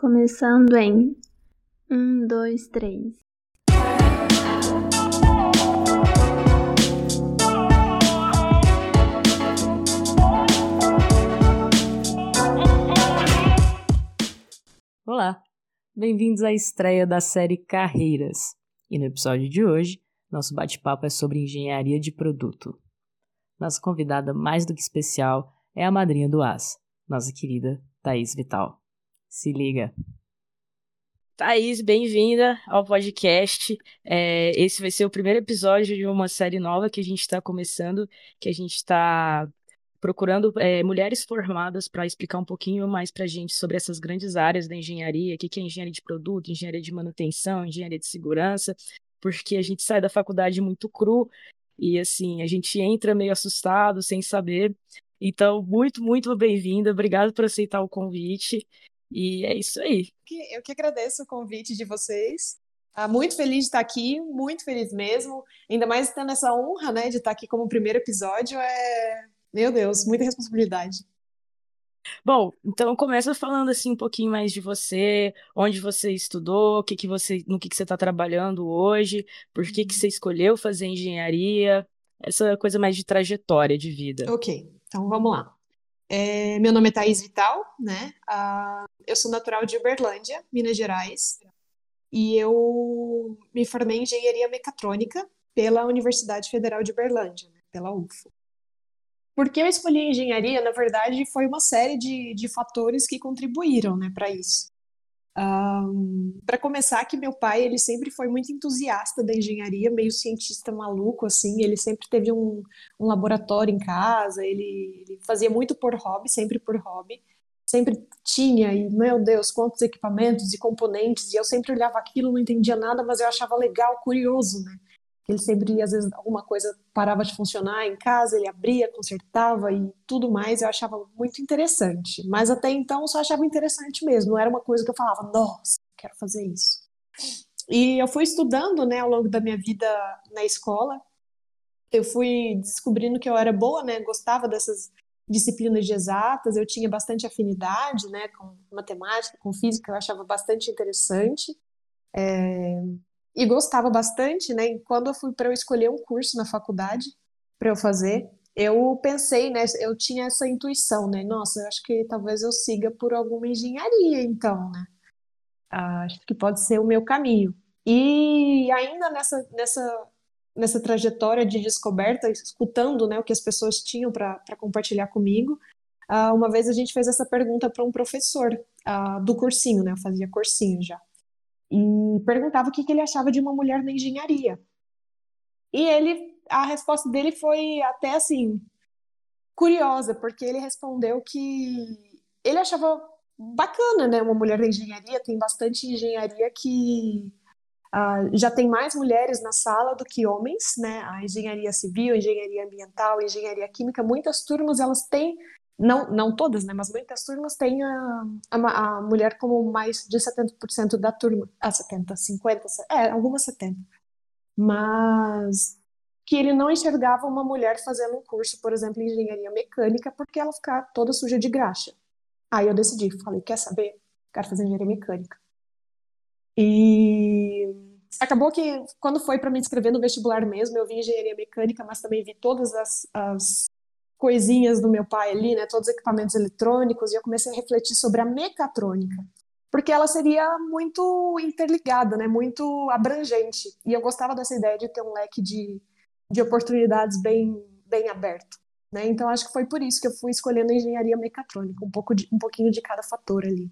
Começando em um, dois, três. Olá, bem-vindos à estreia da série Carreiras. E no episódio de hoje, nosso bate-papo é sobre engenharia de produto. Nossa convidada mais do que especial é a madrinha do AS, nossa querida Thaís Vital. Se liga! Thaís, bem-vinda ao podcast. É, esse vai ser o primeiro episódio de uma série nova que a gente está começando, que a gente está procurando é, mulheres formadas para explicar um pouquinho mais para a gente sobre essas grandes áreas da engenharia, o que é engenharia de produto, engenharia de manutenção, engenharia de segurança, porque a gente sai da faculdade muito cru e assim, a gente entra meio assustado, sem saber. Então, muito, muito bem-vinda. Obrigado por aceitar o convite. E é isso aí. Eu que agradeço o convite de vocês. Ah, muito feliz de estar aqui, muito feliz mesmo. Ainda mais tendo essa honra, né, de estar aqui como primeiro episódio. É, meu Deus, muita responsabilidade. Bom, então começa falando assim um pouquinho mais de você, onde você estudou, o que que você, no que que você está trabalhando hoje, por que que uhum. você escolheu fazer engenharia, essa coisa mais de trajetória de vida. Ok, então vamos lá. É, meu nome é Thaís Vital, né? Ah, eu sou natural de Uberlândia, Minas Gerais, e eu me formei em engenharia mecatrônica pela Universidade Federal de Uberlândia, né? pela UFO. Por que eu escolhi engenharia? Na verdade, foi uma série de, de fatores que contribuíram né, para isso. Um, para começar, que meu pai ele sempre foi muito entusiasta da engenharia, meio cientista maluco assim. Ele sempre teve um, um laboratório em casa. Ele, ele, fazia muito por hobby, sempre por hobby. Sempre tinha e meu Deus, quantos equipamentos e componentes. E eu sempre olhava aquilo, não entendia nada, mas eu achava legal, curioso, né? Ele sempre, às vezes, alguma coisa parava de funcionar em casa, ele abria, consertava e tudo mais. Eu achava muito interessante. Mas até então eu só achava interessante mesmo. Não era uma coisa que eu falava, nossa, quero fazer isso. E eu fui estudando, né, ao longo da minha vida na escola. Eu fui descobrindo que eu era boa, né, gostava dessas disciplinas de exatas. Eu tinha bastante afinidade, né, com matemática, com física. Eu achava bastante interessante. É e gostava bastante, né? E quando eu fui para eu escolher um curso na faculdade para eu fazer, eu pensei, né? Eu tinha essa intuição, né? Nossa, eu acho que talvez eu siga por alguma engenharia, então, né? Ah, acho que pode ser o meu caminho. E ainda nessa, nessa, nessa trajetória de descoberta, escutando né, o que as pessoas tinham para compartilhar comigo, ah, uma vez a gente fez essa pergunta para um professor ah, do cursinho, né? Eu fazia cursinho já e perguntava o que, que ele achava de uma mulher na engenharia. E ele, a resposta dele foi até assim curiosa, porque ele respondeu que ele achava bacana, né, uma mulher na engenharia. Tem bastante engenharia que uh, já tem mais mulheres na sala do que homens, né? A engenharia civil, engenharia ambiental, engenharia química, muitas turmas elas têm não, não todas, né, mas muitas turmas têm a, a, a mulher como mais de 70% da turma. Ah, 70, 50, é, algumas 70. Mas que ele não enxergava uma mulher fazendo um curso, por exemplo, em engenharia mecânica, porque ela ficava toda suja de graxa. Aí eu decidi, falei, quer saber? Quero fazer engenharia mecânica. E acabou que, quando foi para me inscrever no vestibular mesmo, eu vi engenharia mecânica, mas também vi todas as, as coisinhas do meu pai ali, né, todos os equipamentos eletrônicos, e eu comecei a refletir sobre a mecatrônica, porque ela seria muito interligada, né, muito abrangente, e eu gostava dessa ideia de ter um leque de, de oportunidades bem, bem aberto. Né? Então acho que foi por isso que eu fui escolhendo a engenharia mecatrônica, um pouco de, um pouquinho de cada fator ali.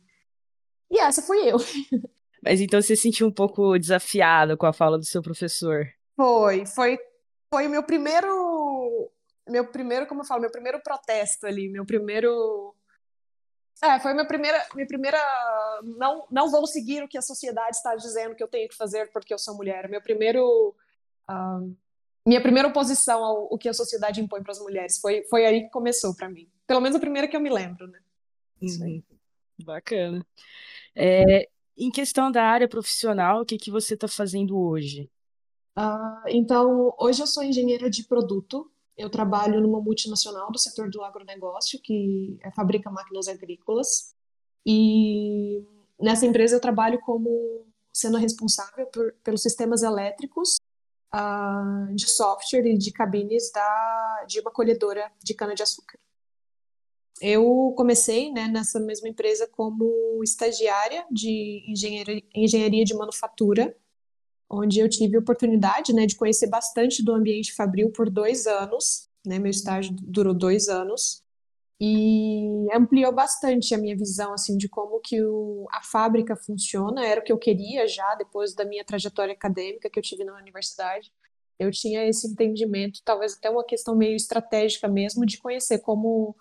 E essa fui eu. Mas então você se sentiu um pouco desafiada com a fala do seu professor? Foi, foi, foi o meu primeiro meu primeiro, como eu falo, meu primeiro protesto ali, meu primeiro. É, foi minha primeira, minha primeira. Não, não vou seguir o que a sociedade está dizendo que eu tenho que fazer porque eu sou mulher. Meu primeiro. Uh, minha primeira oposição ao, ao que a sociedade impõe para as mulheres. Foi, foi aí que começou para mim. Pelo menos a primeira que eu me lembro, né? Isso aí. Uhum. Bacana. É, em questão da área profissional, o que, que você está fazendo hoje? Uh, então, hoje eu sou engenheira de produto eu trabalho numa multinacional do setor do agronegócio, que é, fabrica máquinas agrícolas. E nessa empresa eu trabalho como sendo responsável por, pelos sistemas elétricos uh, de software e de cabines da, de uma colhedora de cana-de-açúcar. Eu comecei né, nessa mesma empresa como estagiária de engenharia, engenharia de manufatura, onde eu tive a oportunidade né, de conhecer bastante do ambiente fabril por dois anos. Né, meu estágio durou dois anos e ampliou bastante a minha visão assim de como que o, a fábrica funciona. Era o que eu queria já depois da minha trajetória acadêmica que eu tive na universidade. Eu tinha esse entendimento, talvez até uma questão meio estratégica mesmo, de conhecer como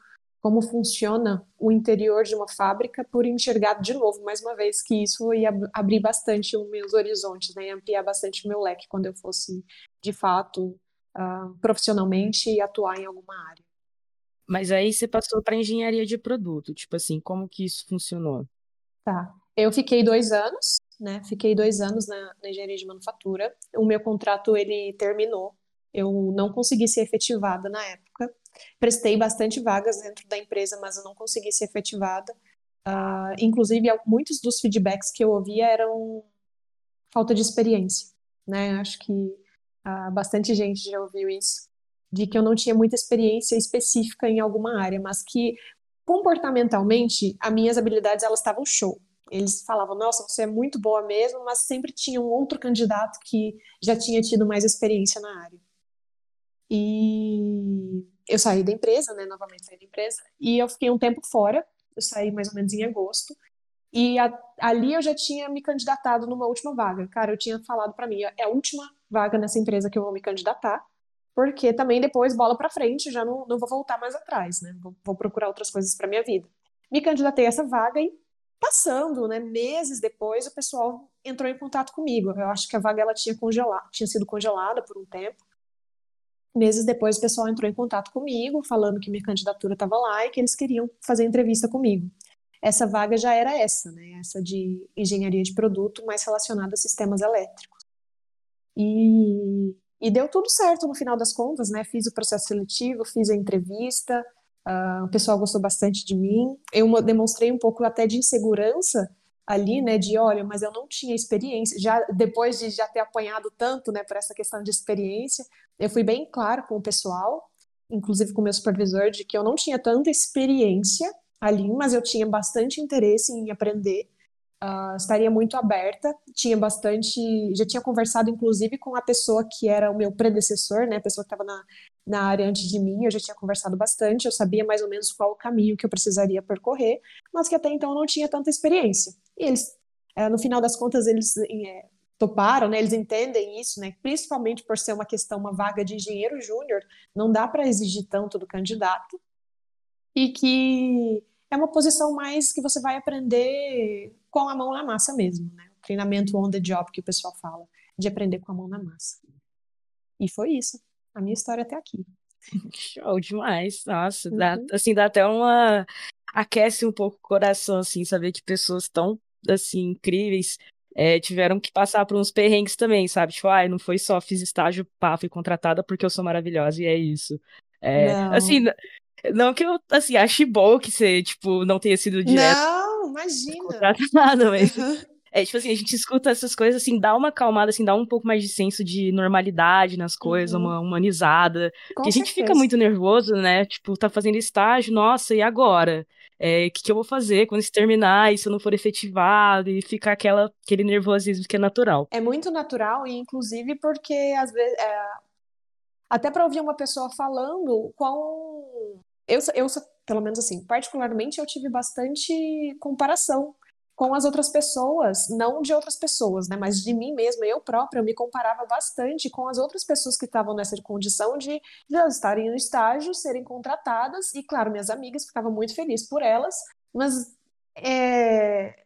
como funciona o interior de uma fábrica por enxergar de novo, mais uma vez, que isso ia abrir bastante os meus horizontes, né, ampliar bastante o meu leque quando eu fosse, de fato, uh, profissionalmente atuar em alguma área. Mas aí você passou para engenharia de produto, tipo assim, como que isso funcionou? Tá, eu fiquei dois anos, né, fiquei dois anos na, na engenharia de manufatura, o meu contrato, ele terminou, eu não consegui ser efetivada na época, Prestei bastante vagas dentro da empresa, mas eu não consegui ser efetivada. Uh, inclusive, muitos dos feedbacks que eu ouvia eram falta de experiência, né? Acho que uh, bastante gente já ouviu isso, de que eu não tinha muita experiência específica em alguma área, mas que comportamentalmente, as minhas habilidades elas estavam show. Eles falavam, nossa, você é muito boa mesmo, mas sempre tinha um outro candidato que já tinha tido mais experiência na área. E eu saí da empresa, né, novamente saí da empresa, e eu fiquei um tempo fora, eu saí mais ou menos em agosto, e a, ali eu já tinha me candidatado numa última vaga. Cara, eu tinha falado para mim, é a última vaga nessa empresa que eu vou me candidatar, porque também depois, bola para frente, já não, não vou voltar mais atrás, né, vou, vou procurar outras coisas para minha vida. Me candidatei a essa vaga e passando, né, meses depois, o pessoal entrou em contato comigo. Eu acho que a vaga ela tinha congelado, tinha sido congelada por um tempo. Meses depois, o pessoal entrou em contato comigo, falando que minha candidatura estava lá e que eles queriam fazer entrevista comigo. Essa vaga já era essa, né? Essa de engenharia de produto, mais relacionada a sistemas elétricos. E, e deu tudo certo no final das contas, né? Fiz o processo seletivo, fiz a entrevista, uh, o pessoal gostou bastante de mim. Eu demonstrei um pouco até de insegurança ali, né, de olha, mas eu não tinha experiência, já depois de já ter apanhado tanto, né, por essa questão de experiência, eu fui bem claro com o pessoal, inclusive com o meu supervisor, de que eu não tinha tanta experiência ali, mas eu tinha bastante interesse em aprender, uh, estaria muito aberta, tinha bastante, já tinha conversado inclusive com a pessoa que era o meu predecessor, né, a pessoa que estava na, na área antes de mim, eu já tinha conversado bastante, eu sabia mais ou menos qual o caminho que eu precisaria percorrer, mas que até então eu não tinha tanta experiência. E eles, é, no final das contas, eles é, toparam, né? Eles entendem isso, né? Principalmente por ser uma questão, uma vaga de engenheiro júnior, não dá para exigir tanto do candidato e que é uma posição mais que você vai aprender com a mão na massa mesmo, né? O treinamento on the job que o pessoal fala, de aprender com a mão na massa. E foi isso, a minha história até aqui. Show demais, nossa, uhum. dá, assim, dá até uma aquece um pouco o coração, assim, saber que pessoas tão assim, incríveis, é, tiveram que passar por uns perrengues também, sabe? Tipo, ai, não foi só fiz estágio, pá, fui contratada porque eu sou maravilhosa e é isso. É, assim, não que eu, assim, ache bom que você, tipo, não tenha sido direto. Não, imagina. Contratada, mas... Uhum. É, tipo assim, a gente escuta essas coisas, assim, dá uma acalmada, assim, dá um pouco mais de senso de normalidade nas coisas, uhum. uma humanizada. Com porque a gente fica muito nervoso, né? Tipo, tá fazendo estágio, nossa, e agora? É, o que, que, eu vou fazer quando isso terminar, e se eu não for efetivado, e ficar aquela, aquele nervosismo que é natural. É muito natural, e inclusive porque às vezes. É... Até para ouvir uma pessoa falando qual. Eu, eu, pelo menos assim, particularmente eu tive bastante comparação com as outras pessoas, não de outras pessoas, né, mas de mim mesma, eu própria, eu me comparava bastante com as outras pessoas que estavam nessa condição de, de estarem no estágio, serem contratadas, e claro, minhas amigas ficavam muito felizes por elas, mas é...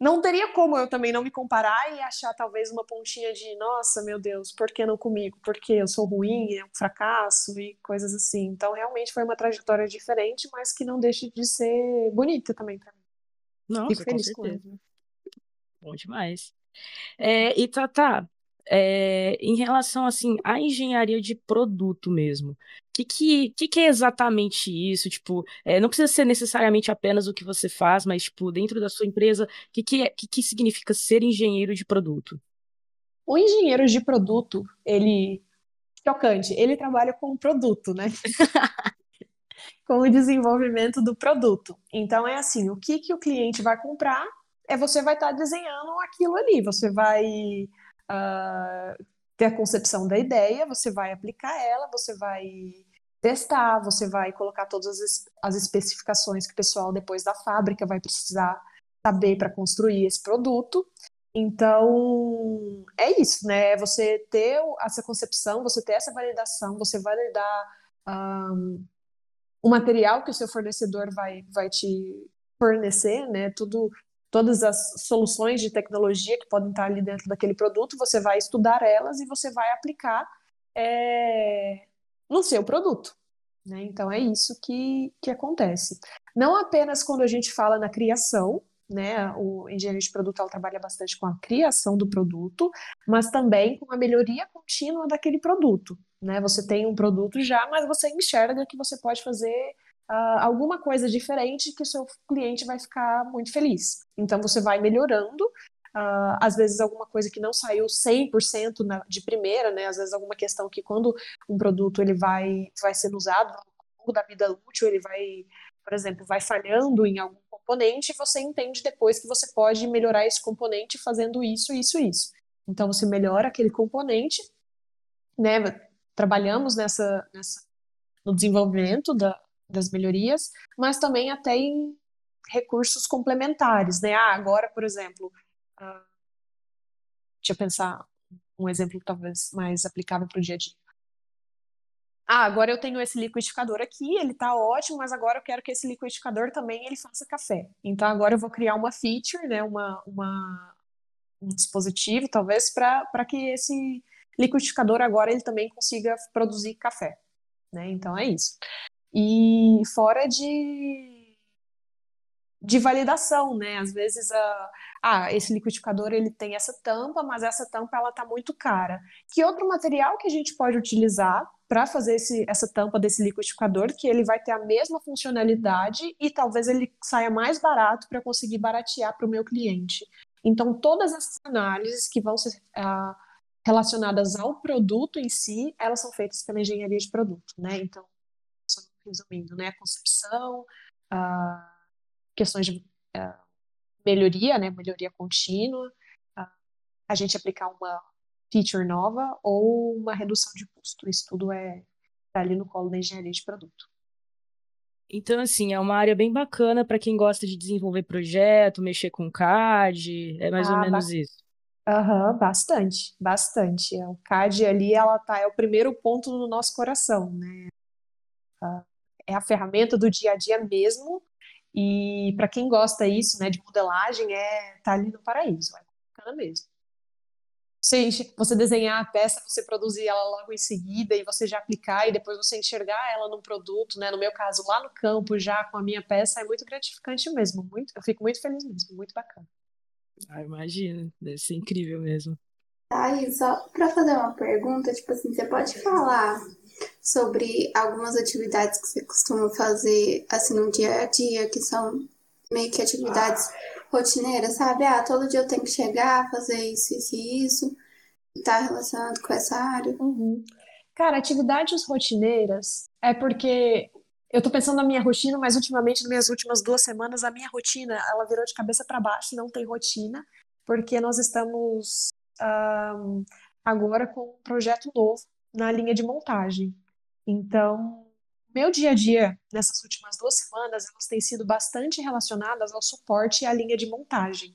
não teria como eu também não me comparar e achar talvez uma pontinha de, nossa, meu Deus, por que não comigo? Porque eu sou ruim, é um fracasso e coisas assim. Então, realmente foi uma trajetória diferente, mas que não deixa de ser bonita também para mim. Nossa, Fico feliz com certeza. Com Bom demais. É, e Tata, é, em relação assim à engenharia de produto mesmo. O que, que, que, que, é exatamente isso? Tipo, é, não precisa ser necessariamente apenas o que você faz, mas tipo, dentro da sua empresa, o que, que, é, que, que significa ser engenheiro de produto? O engenheiro de produto, ele chocante, ele trabalha com o produto, né? com o desenvolvimento do produto. Então é assim, o que, que o cliente vai comprar é você vai estar tá desenhando aquilo ali, você vai uh, ter a concepção da ideia, você vai aplicar ela, você vai testar, você vai colocar todas as, as especificações que o pessoal depois da fábrica vai precisar saber para construir esse produto. Então, é isso, né? É você ter essa concepção, você ter essa validação, você validar um, o material que o seu fornecedor vai, vai te fornecer, né? Tudo, todas as soluções de tecnologia que podem estar ali dentro daquele produto, você vai estudar elas e você vai aplicar é, no seu produto. Né? Então é isso que, que acontece. Não apenas quando a gente fala na criação, né? O engenheiro de produto ela trabalha bastante com a criação do produto, mas também com a melhoria contínua daquele produto. Né? Você tem um produto já, mas você enxerga que você pode fazer uh, alguma coisa diferente que o seu cliente vai ficar muito feliz. Então você vai melhorando. Uh, às vezes alguma coisa que não saiu 100% na, de primeira, né? Às vezes alguma questão que quando um produto ele vai, vai sendo usado ao longo da vida útil, ele vai, por exemplo, vai falhando em algum componente, você entende depois que você pode melhorar esse componente fazendo isso, isso, isso. Então você melhora aquele componente, né? Trabalhamos nessa, nessa no desenvolvimento da, das melhorias, mas também até em recursos complementares, né? Ah, agora, por exemplo, uh, deixa eu pensar um exemplo talvez mais aplicável para o dia a dia. Ah, agora eu tenho esse liquidificador aqui, ele está ótimo, mas agora eu quero que esse liquidificador também ele faça café. Então agora eu vou criar uma feature, né, uma, uma um dispositivo talvez para que esse liquidificador agora ele também consiga produzir café, né? Então é isso. E fora de de validação, né? Às vezes a ah, esse liquidificador ele tem essa tampa, mas essa tampa ela tá muito cara. Que outro material que a gente pode utilizar para fazer esse, essa tampa desse liquidificador que ele vai ter a mesma funcionalidade e talvez ele saia mais barato para conseguir baratear para o meu cliente. Então todas essas análises que vão ser ah, relacionadas ao produto em si, elas são feitas pela engenharia de produto, né? Então resumindo, né? Concepção, a questões de a melhoria, né? Melhoria contínua, a gente aplicar uma feature nova ou uma redução de custo. Isso tudo é tá ali no colo da engenharia de produto. Então, assim, é uma área bem bacana para quem gosta de desenvolver projeto, mexer com CAD, é mais ah, ou menos isso. Aham, uhum, bastante, bastante. O CAD ali, ela tá, é o primeiro ponto no nosso coração, né? Uh, é a ferramenta do dia a dia mesmo. E para quem gosta isso, né, de modelagem, é tá ali no paraíso, é bacana mesmo. Você, você desenhar a peça, você produzir ela logo em seguida e você já aplicar e depois você enxergar ela num produto, né? No meu caso, lá no campo, já com a minha peça, é muito gratificante mesmo. Muito, eu fico muito feliz mesmo, muito bacana. Ah, imagina, deve ser incrível mesmo. Aí, só para fazer uma pergunta, tipo assim, você pode falar sobre algumas atividades que você costuma fazer assim no dia a dia, que são meio que atividades rotineiras, sabe? Ah, todo dia eu tenho que chegar, fazer isso, isso e isso, tá relacionado com essa área. Uhum. Cara, atividades rotineiras é porque eu tô pensando na minha rotina, mas ultimamente, nas minhas últimas duas semanas, a minha rotina, ela virou de cabeça para baixo, não tem rotina, porque nós estamos um, agora com um projeto novo na linha de montagem. Então, meu dia a dia nessas últimas duas semanas, elas têm sido bastante relacionadas ao suporte e à linha de montagem.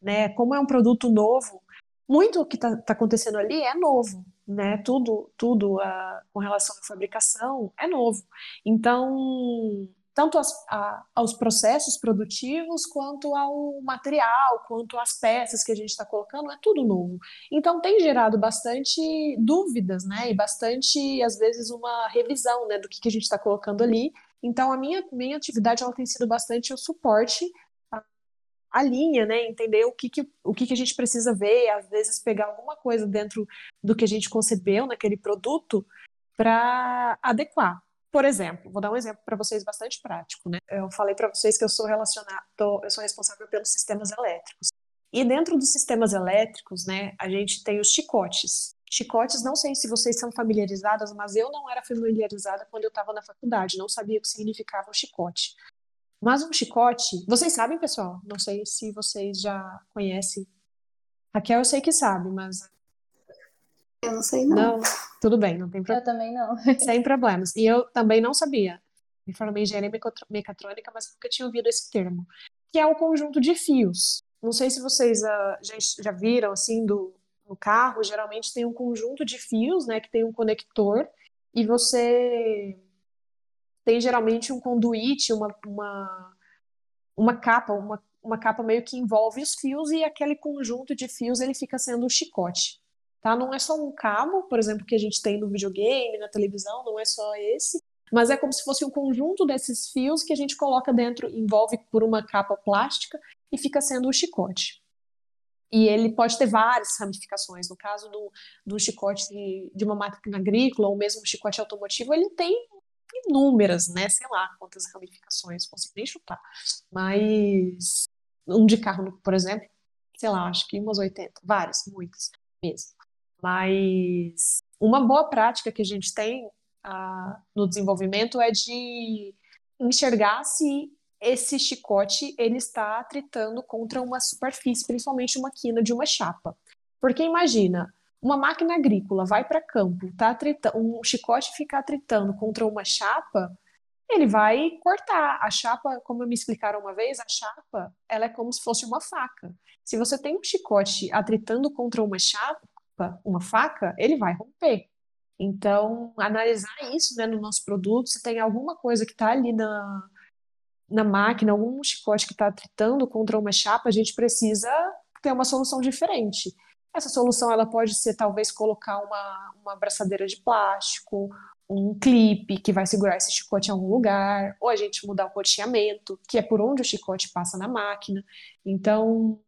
Né? Como é um produto novo, muito o que está tá acontecendo ali é novo, né? Tudo, tudo uh, com relação à fabricação é novo. Então, tanto as, a, aos processos produtivos, quanto ao material, quanto às peças que a gente está colocando, é tudo novo. Então tem gerado bastante dúvidas, né? E bastante, às vezes, uma revisão né, do que, que a gente está colocando ali. Então a minha, minha atividade ela tem sido bastante o suporte a linha, né? Entender o que, que, o que, que a gente precisa ver, às vezes pegar alguma coisa dentro do que a gente concebeu naquele produto para adequar. Por exemplo, vou dar um exemplo para vocês bastante prático, né? Eu falei para vocês que eu sou relacionado, eu sou responsável pelos sistemas elétricos. E dentro dos sistemas elétricos, né, a gente tem os chicotes. Chicotes, não sei se vocês são familiarizadas, mas eu não era familiarizada quando eu estava na faculdade, não sabia o que significava um chicote. Mas um chicote, vocês sabem, pessoal? Não sei se vocês já conhecem. Raquel, eu sei que sabe, mas. Eu não sei, não. Não, tudo bem, não tem problema. Eu também não. Sem problemas. E eu também não sabia. Me formei em engenharia mecatrônica, mas nunca tinha ouvido esse termo. Que é o conjunto de fios. Não sei se vocês uh, já, já viram, assim, do, no carro, geralmente tem um conjunto de fios, né, que tem um conector, e você tem geralmente um conduíte, uma, uma, uma capa, uma, uma capa meio que envolve os fios e aquele conjunto de fios ele fica sendo o chicote. Tá? Não é só um cabo, por exemplo, que a gente tem no videogame, na televisão, não é só esse, mas é como se fosse um conjunto desses fios que a gente coloca dentro, envolve por uma capa plástica e fica sendo o chicote. E ele pode ter várias ramificações. No caso do, do chicote de, de uma máquina agrícola ou mesmo um chicote automotivo, ele tem inúmeras, né? Sei lá quantas ramificações, consigo nem chutar. Mas um de carro, por exemplo, sei lá, acho que umas 80, várias, muitas mesmo. Mas uma boa prática que a gente tem uh, no desenvolvimento é de enxergar se esse chicote ele está tritando contra uma superfície, principalmente uma quina de uma chapa. Porque imagina, uma máquina agrícola vai para campo, tá tritando, um chicote ficar tritando contra uma chapa, ele vai cortar. A chapa, como me explicaram uma vez, a chapa, ela é como se fosse uma faca. Se você tem um chicote atritando contra uma chapa, uma faca, ele vai romper. Então, analisar isso né, no nosso produto, se tem alguma coisa que está ali na, na máquina, algum chicote que está tritando contra uma chapa, a gente precisa ter uma solução diferente. Essa solução ela pode ser talvez colocar uma, uma abraçadeira de plástico, um clipe que vai segurar esse chicote em algum lugar, ou a gente mudar o roteamento, que é por onde o chicote passa na máquina. Então,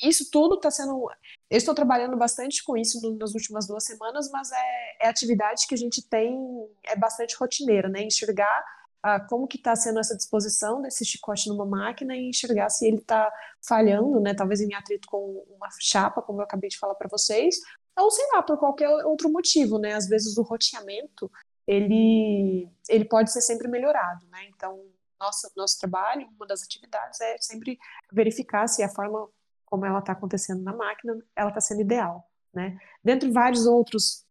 isso tudo está sendo. Eu estou trabalhando bastante com isso nas últimas duas semanas, mas é, é atividade que a gente tem, é bastante rotineira, né? Enxergar a como que está sendo essa disposição desse chicote numa máquina e enxergar se ele está falhando, né, talvez em atrito com uma chapa, como eu acabei de falar para vocês, ou sei lá, por qualquer outro motivo, né, às vezes o roteamento, ele, ele pode ser sempre melhorado, né, então nosso, nosso trabalho, uma das atividades é sempre verificar se a forma como ela está acontecendo na máquina, ela está sendo ideal, né, dentre vários outros,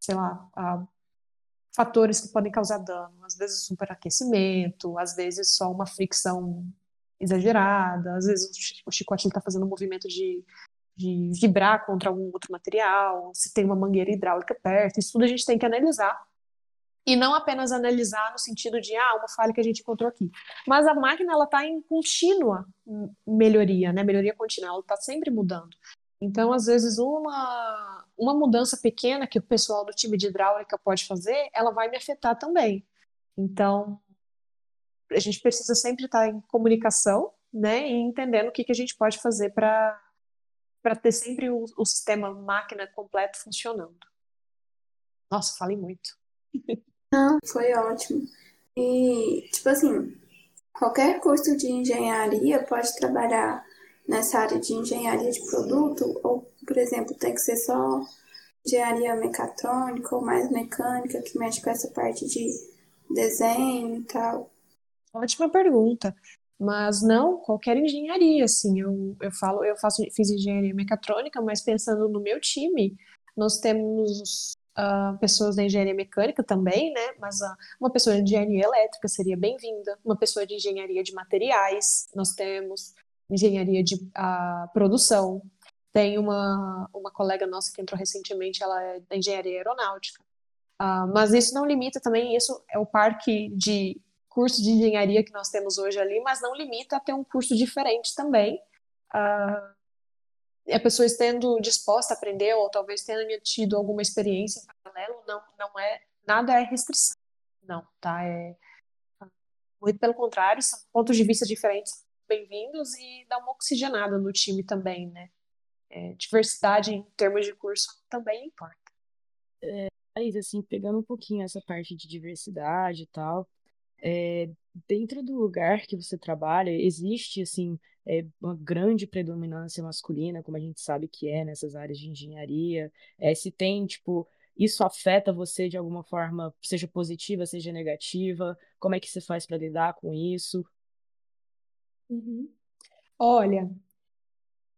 sei lá, uh, fatores que podem causar dano. Às vezes superaquecimento, às vezes só uma fricção exagerada, às vezes o chicote está fazendo um movimento de, de vibrar contra algum outro material, se tem uma mangueira hidráulica perto, isso tudo a gente tem que analisar. E não apenas analisar no sentido de, ah, uma falha que a gente encontrou aqui. Mas a máquina, ela está em contínua melhoria, né? Melhoria contínua, ela está sempre mudando. Então, às vezes, uma, uma mudança pequena que o pessoal do time de hidráulica pode fazer, ela vai me afetar também. Então, a gente precisa sempre estar em comunicação, né, e entendendo o que, que a gente pode fazer para ter sempre o, o sistema máquina completo funcionando. Nossa, falei muito. Não, foi ótimo. E, tipo assim, qualquer curso de engenharia pode trabalhar nessa área de engenharia de produto? Ou, por exemplo, tem que ser só engenharia mecatrônica ou mais mecânica que mexe com essa parte de desenho e tal? Ótima pergunta. Mas não, qualquer engenharia, assim, eu, eu falo, eu faço, fiz engenharia mecatrônica, mas pensando no meu time, nós temos uh, pessoas da engenharia mecânica também, né? Mas uh, uma pessoa de engenharia elétrica seria bem-vinda, uma pessoa de engenharia de materiais, nós temos engenharia de uh, produção. Tem uma, uma colega nossa que entrou recentemente, ela é da engenharia aeronáutica. Uh, mas isso não limita também, isso é o parque de curso de engenharia que nós temos hoje ali, mas não limita a ter um curso diferente também. Uh, a pessoa estando disposta a aprender ou talvez tenha tido alguma experiência em paralelo, não, não é, nada é restrição, não, tá? É, muito pelo contrário, são pontos de vista diferentes bem-vindos e dá uma oxigenada no time também, né? É, diversidade em termos de curso também importa. É, assim, pegando um pouquinho essa parte de diversidade e tal, é, dentro do lugar que você trabalha, existe, assim, é, uma grande predominância masculina, como a gente sabe que é nessas áreas de engenharia? É, se tem, tipo, isso afeta você de alguma forma, seja positiva, seja negativa? Como é que você faz para lidar com isso? Uhum. Olha,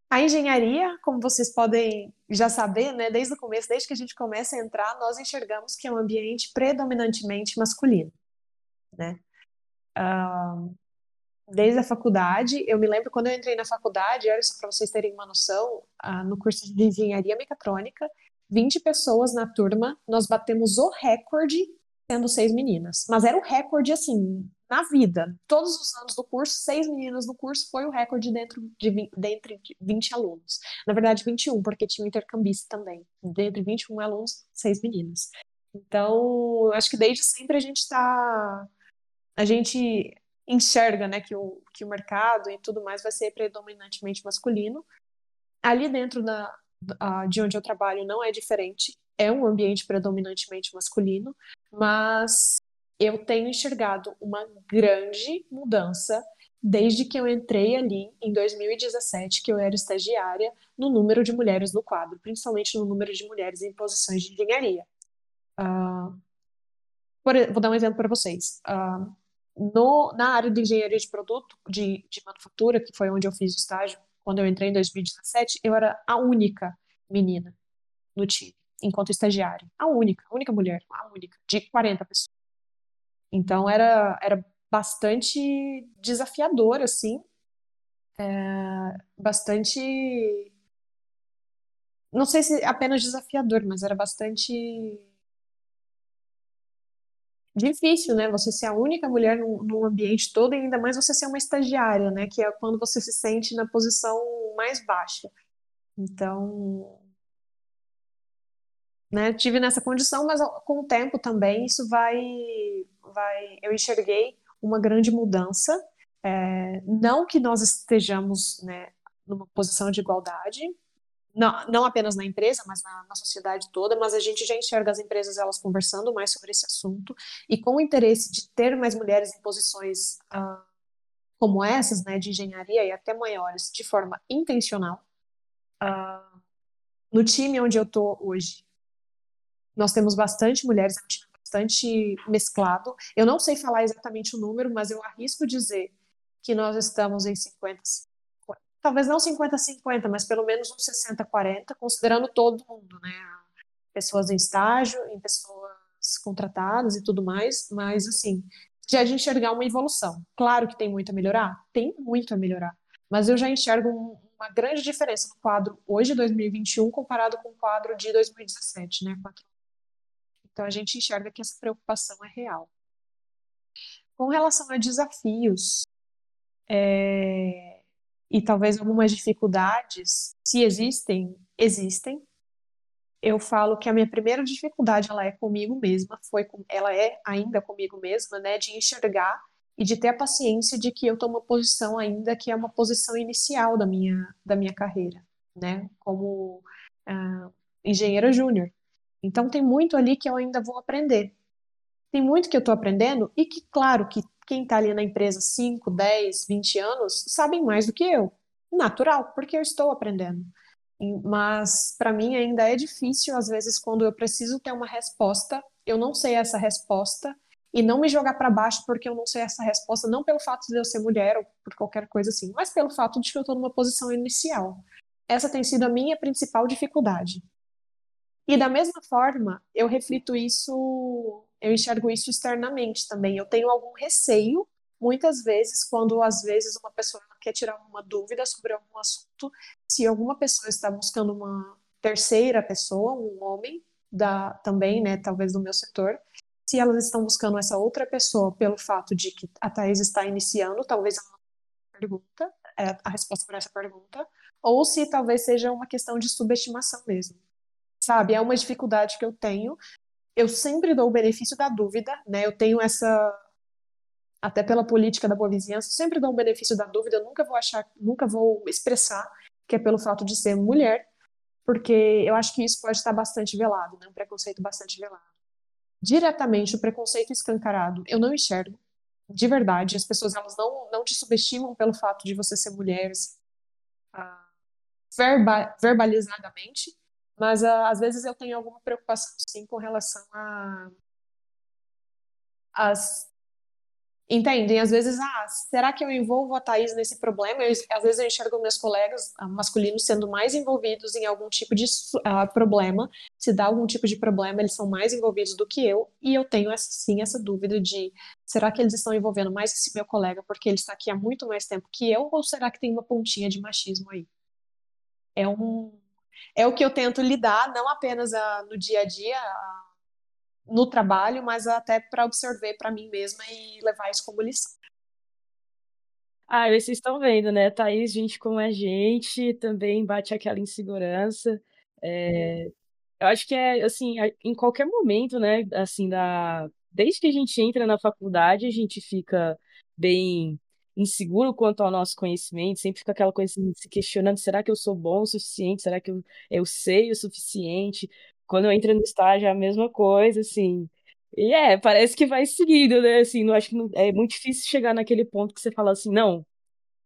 a engenharia, como vocês podem já saber, né, desde o começo, desde que a gente começa a entrar, nós enxergamos que é um ambiente predominantemente masculino né? Uh, desde a faculdade, eu me lembro quando eu entrei na faculdade, olha só para vocês terem uma noção, uh, no curso de engenharia mecatrônica, 20 pessoas na turma, nós batemos o recorde sendo seis meninas. Mas era o recorde, assim, na vida. Todos os anos do curso, seis meninas no curso foi o recorde dentro de, dentre 20 alunos. Na verdade, 21, porque tinha um intercambista também. Dentre 21 alunos, seis meninas. Então, acho que desde sempre a gente está a gente enxerga né, que, o, que o mercado e tudo mais vai ser predominantemente masculino. Ali dentro da, de onde eu trabalho não é diferente, é um ambiente predominantemente masculino, mas eu tenho enxergado uma grande mudança desde que eu entrei ali em 2017, que eu era estagiária, no número de mulheres no quadro, principalmente no número de mulheres em posições de engenharia. Uh, por, vou dar um exemplo para vocês. Uh, no, na área de engenharia de produto, de, de manufatura, que foi onde eu fiz estágio, quando eu entrei em 2017, eu era a única menina no time, enquanto estagiária. A única, a única mulher, a única, de 40 pessoas. Então era, era bastante desafiador, assim, é, bastante. Não sei se apenas desafiador, mas era bastante difícil, né? Você ser a única mulher num, num, ambiente todo e ainda mais você ser uma estagiária, né? Que é quando você se sente na posição mais baixa. Então, né? Tive nessa condição, mas com o tempo também isso vai, vai. Eu enxerguei uma grande mudança. É, não que nós estejamos, né? Numa posição de igualdade, não, não apenas na empresa, mas na, na, sociedade toda, mas a gente já enxerga as empresas elas conversando mais sobre esse assunto e com o interesse de ter mais mulheres em posições uh, como essas, né, de engenharia e até maiores, de forma intencional. Uh, no time onde eu estou hoje, nós temos bastante mulheres, é um time bastante mesclado. Eu não sei falar exatamente o número, mas eu arrisco dizer que nós estamos em 50, talvez não 50-50, mas pelo menos uns 60-40, considerando todo mundo, né? Pessoas em estágio, em pessoas contratadas e tudo mais, mas assim, já de enxergar uma evolução. Claro que tem muito a melhorar, tem muito a melhorar, mas eu já enxergo um, uma grande diferença no quadro hoje, 2021, comparado com o quadro de 2017, né? Então a gente enxerga que essa preocupação é real. Com relação a desafios, é, e talvez algumas dificuldades, se existem, existem. Eu falo que a minha primeira dificuldade ela é comigo mesma, foi com, ela é ainda comigo mesma, né, de enxergar e de ter a paciência de que eu estou uma posição ainda que é uma posição inicial da minha da minha carreira, né, como uh, engenheira júnior. Então tem muito ali que eu ainda vou aprender. Tem muito que eu estou aprendendo e que, claro, que quem está ali na empresa 5, 10, 20 anos sabem mais do que eu. Natural, porque eu estou aprendendo. Mas para mim ainda é difícil, às vezes, quando eu preciso ter uma resposta, eu não sei essa resposta, e não me jogar para baixo porque eu não sei essa resposta, não pelo fato de eu ser mulher ou por qualquer coisa assim, mas pelo fato de que eu estou numa posição inicial. Essa tem sido a minha principal dificuldade. E da mesma forma, eu reflito isso eu enxergo isso externamente também. Eu tenho algum receio, muitas vezes, quando às vezes uma pessoa quer tirar uma dúvida sobre algum assunto, se alguma pessoa está buscando uma terceira pessoa, um homem, da, também, né, talvez do meu setor, se elas estão buscando essa outra pessoa pelo fato de que a Thais está iniciando, talvez ela pergunta, é a resposta para essa pergunta, ou se talvez seja uma questão de subestimação mesmo. Sabe, é uma dificuldade que eu tenho eu sempre dou o benefício da dúvida, né? Eu tenho essa até pela política da boa vizinhança, sempre dou um benefício da dúvida, eu nunca vou achar, nunca vou expressar que é pelo fato de ser mulher, porque eu acho que isso pode estar bastante velado, né? Um preconceito bastante velado. Diretamente, o preconceito escancarado, eu não enxergo, de verdade. As pessoas elas não, não te subestimam pelo fato de você ser mulher, uh, verba, verbalizadamente, mas uh, às vezes eu tenho alguma preocupação, sim, com relação a as Entendem? Às vezes, ah, será que eu envolvo a Thaís nesse problema? Eu, às vezes eu enxergo meus colegas ah, masculinos sendo mais envolvidos em algum tipo de uh, problema. Se dá algum tipo de problema, eles são mais envolvidos do que eu. E eu tenho, essa, sim, essa dúvida de será que eles estão envolvendo mais esse meu colega porque ele está aqui há muito mais tempo que eu? Ou será que tem uma pontinha de machismo aí? É um... É o que eu tento lidar, não apenas uh, no dia a dia, uh, no trabalho, mas até para observar para mim mesma e levar isso como lição. Ah, vocês estão vendo, né? Thaís, gente como a gente, também bate aquela insegurança. É... Eu acho que é, assim, em qualquer momento, né, assim, da... desde que a gente entra na faculdade, a gente fica bem inseguro quanto ao nosso conhecimento, sempre fica aquela coisa assim, se questionando, será que eu sou bom o suficiente? Será que eu, eu sei o suficiente? Quando eu entro no estágio é a mesma coisa, assim. E é, parece que vai seguindo, né? Assim, não acho que não, é muito difícil chegar naquele ponto que você fala assim, não,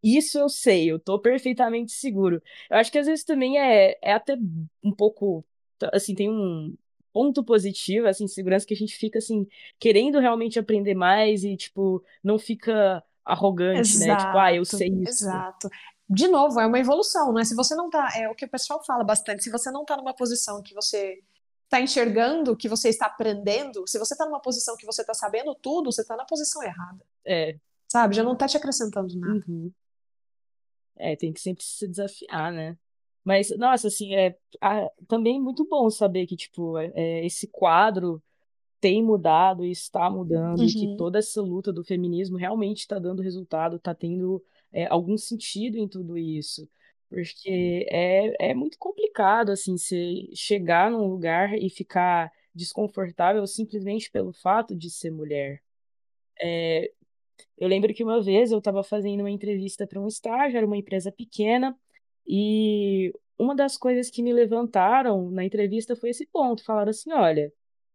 isso eu sei, eu tô perfeitamente seguro. Eu acho que às vezes também é, é até um pouco, assim, tem um ponto positivo, assim, segurança que a gente fica, assim, querendo realmente aprender mais e, tipo, não fica arrogante, exato, né? Tipo, ah, eu sei isso. Exato de novo, é uma evolução, né? Se você não tá, é o que o pessoal fala bastante, se você não tá numa posição que você está enxergando, que você está aprendendo, se você está numa posição que você está sabendo tudo, você está na posição errada. É. Sabe? Já não está te acrescentando nada. Uhum. É, tem que sempre se desafiar, né? Mas, nossa, assim, é a, também muito bom saber que, tipo, é, é esse quadro tem mudado e está mudando, uhum. e que uhum. toda essa luta do feminismo realmente está dando resultado, está tendo é, algum sentido em tudo isso. Porque é, é muito complicado, assim, você chegar num lugar e ficar desconfortável simplesmente pelo fato de ser mulher. É, eu lembro que uma vez eu estava fazendo uma entrevista para um estágio, era uma empresa pequena, e uma das coisas que me levantaram na entrevista foi esse ponto. Falaram assim: olha,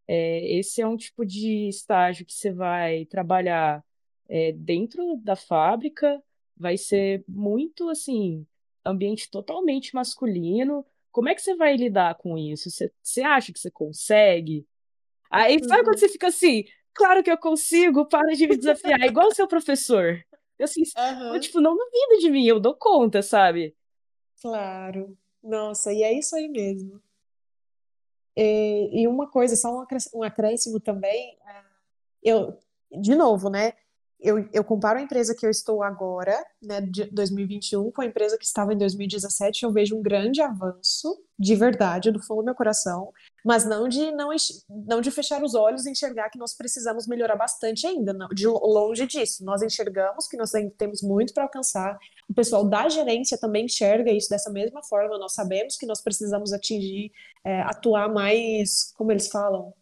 é, esse é um tipo de estágio que você vai trabalhar é, dentro da fábrica, vai ser muito assim, ambiente totalmente masculino. Como é que você vai lidar com isso? Você, você acha que você consegue? Aí sabe quando uhum. você fica assim, claro que eu consigo, para de me desafiar, igual o seu professor. Eu assim, uhum. eu, tipo, não duvida de mim, eu dou conta, sabe? Claro. Nossa, e é isso aí mesmo. E, e uma coisa, só um acréscimo também, é, eu, de novo, né? eu, eu comparo a empresa que eu estou agora, né, de 2021, com a empresa que estava em 2017, eu vejo um grande avanço, de verdade, do fundo do meu coração, mas não de não, não de fechar os olhos e enxergar que nós precisamos melhorar bastante ainda, não, de longe disso. Nós enxergamos que nós ainda temos muito para alcançar. O pessoal da gerência também enxerga isso dessa mesma forma. Nós sabemos que nós precisamos atingir, é, atuar mais, como eles falam,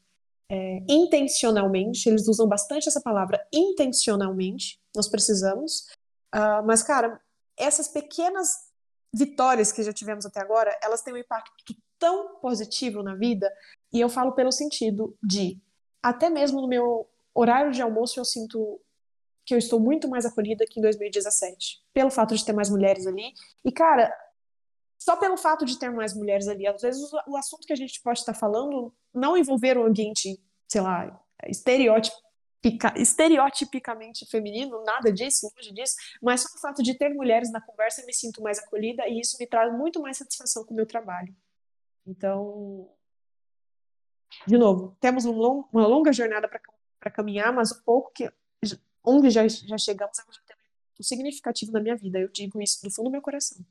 é, intencionalmente, eles usam bastante essa palavra intencionalmente, nós precisamos. Uh, mas, cara, essas pequenas vitórias que já tivemos até agora, elas têm um impacto tão positivo na vida, e eu falo pelo sentido de, até mesmo no meu horário de almoço, eu sinto que eu estou muito mais acolhida que em 2017, pelo fato de ter mais mulheres ali. E, cara, só pelo fato de ter mais mulheres ali, às vezes o assunto que a gente pode estar falando não envolver um ambiente, sei lá, estereotipica, estereotipicamente feminino, nada disso, longe disso, mas só o fato de ter mulheres na conversa eu me sinto mais acolhida e isso me traz muito mais satisfação com o meu trabalho. Então, de novo, temos um long, uma longa jornada para caminhar, mas o pouco que onde já, já chegamos é um significativo na minha vida. Eu digo isso do fundo do meu coração.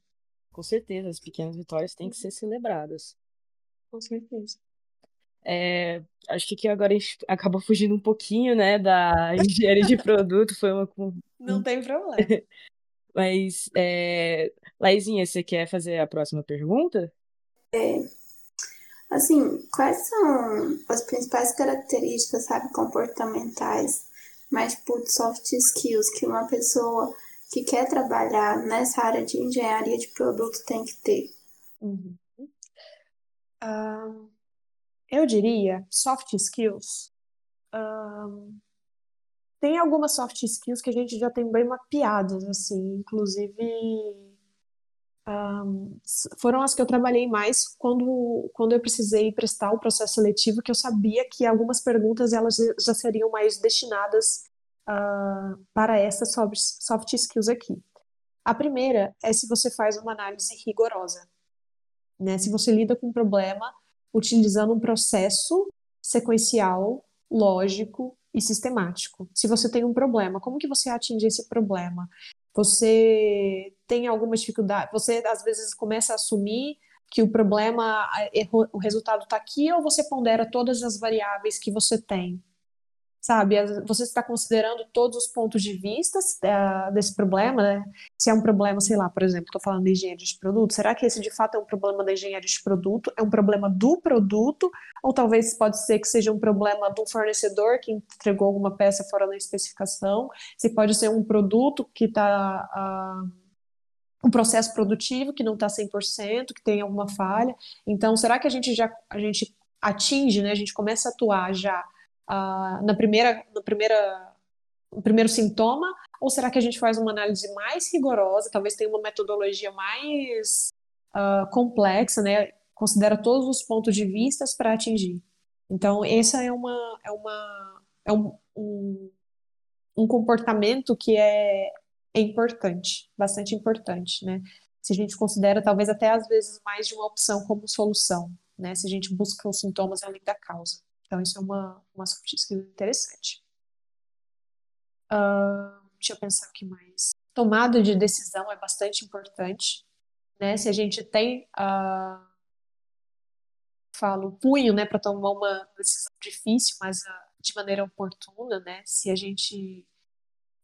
Com certeza, as pequenas vitórias têm que ser celebradas. Com certeza. É, acho que aqui agora a gente acabou fugindo um pouquinho, né, da engenharia de produto, foi uma... Não tem problema. Mas, é... Laizinha, você quer fazer a próxima pergunta? É, assim, quais são as principais características, sabe, comportamentais mas por soft skills que uma pessoa que quer trabalhar nessa área de engenharia de produto tem que ter? Uhum. Uh, eu diria soft skills. Uh, tem algumas soft skills que a gente já tem bem mapeadas, assim, inclusive foram as que eu trabalhei mais quando, quando eu precisei prestar o processo seletivo, que eu sabia que algumas perguntas elas já seriam mais destinadas uh, para essas soft, soft skills aqui. A primeira é se você faz uma análise rigorosa, né? Se você lida com um problema utilizando um processo sequencial, lógico e sistemático. Se você tem um problema, como que você atinge esse problema? Você tem alguma dificuldade? Você às vezes começa a assumir que o problema, o resultado está aqui, ou você pondera todas as variáveis que você tem? Sabe? Você está considerando todos os pontos de vista uh, desse problema, né? Se é um problema, sei lá, por exemplo, estou falando de engenharia de produto, será que esse de fato é um problema da engenharia de produto? É um problema do produto? Ou talvez pode ser que seja um problema do fornecedor que entregou alguma peça fora da especificação? Se pode ser um produto que está... Uh, um processo produtivo que não está 100%, que tem alguma falha. Então, será que a gente já a gente atinge, né? A gente começa a atuar já uh, na primeira, na primeira, no primeiro sintoma? Ou será que a gente faz uma análise mais rigorosa, talvez tenha uma metodologia mais uh, complexa, né? Considera todos os pontos de vista para atingir. Então, essa é uma, é uma, é um, um, um comportamento que é, é importante, bastante importante, né? Se a gente considera talvez até às vezes mais de uma opção como solução, né? Se a gente busca os sintomas além da causa. Então, isso é uma, uma soft skill interessante. Uh, deixa eu pensar o que mais. Tomada de decisão é bastante importante. Né? Se a gente tem, uh, falo, punho né, para tomar uma decisão difícil, mas uh, de maneira oportuna, né? se a gente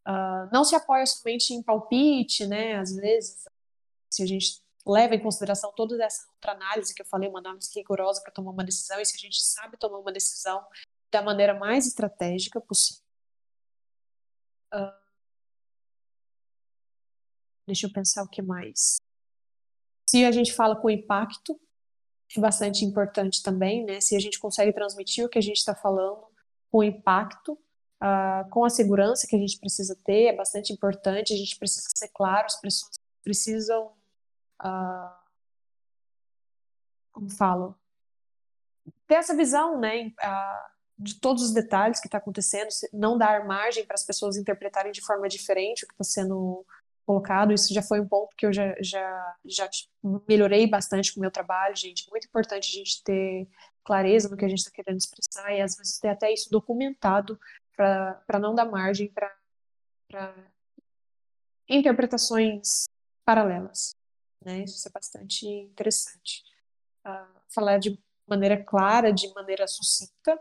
uh, não se apoia somente em palpite, né? às vezes, se a gente leva em consideração toda essa outra análise que eu falei, uma análise rigorosa para tomar uma decisão, e se a gente sabe tomar uma decisão da maneira mais estratégica possível. Uh, deixa eu pensar o que mais. Se a gente fala com impacto, é bastante importante também, né? Se a gente consegue transmitir o que a gente está falando com impacto, uh, com a segurança que a gente precisa ter, é bastante importante. A gente precisa ser claro, as pessoas precisam uh, como falo, ter essa visão, né, uh, de todos os detalhes que está acontecendo, não dar margem para as pessoas interpretarem de forma diferente o que está sendo colocado. Isso já foi um ponto que eu já, já, já melhorei bastante com o meu trabalho, gente. Muito importante a gente ter clareza no que a gente está querendo expressar e às vezes ter até isso documentado para não dar margem para interpretações paralelas. Né? Isso é bastante interessante. Uh, falar de maneira clara, de maneira sucinta,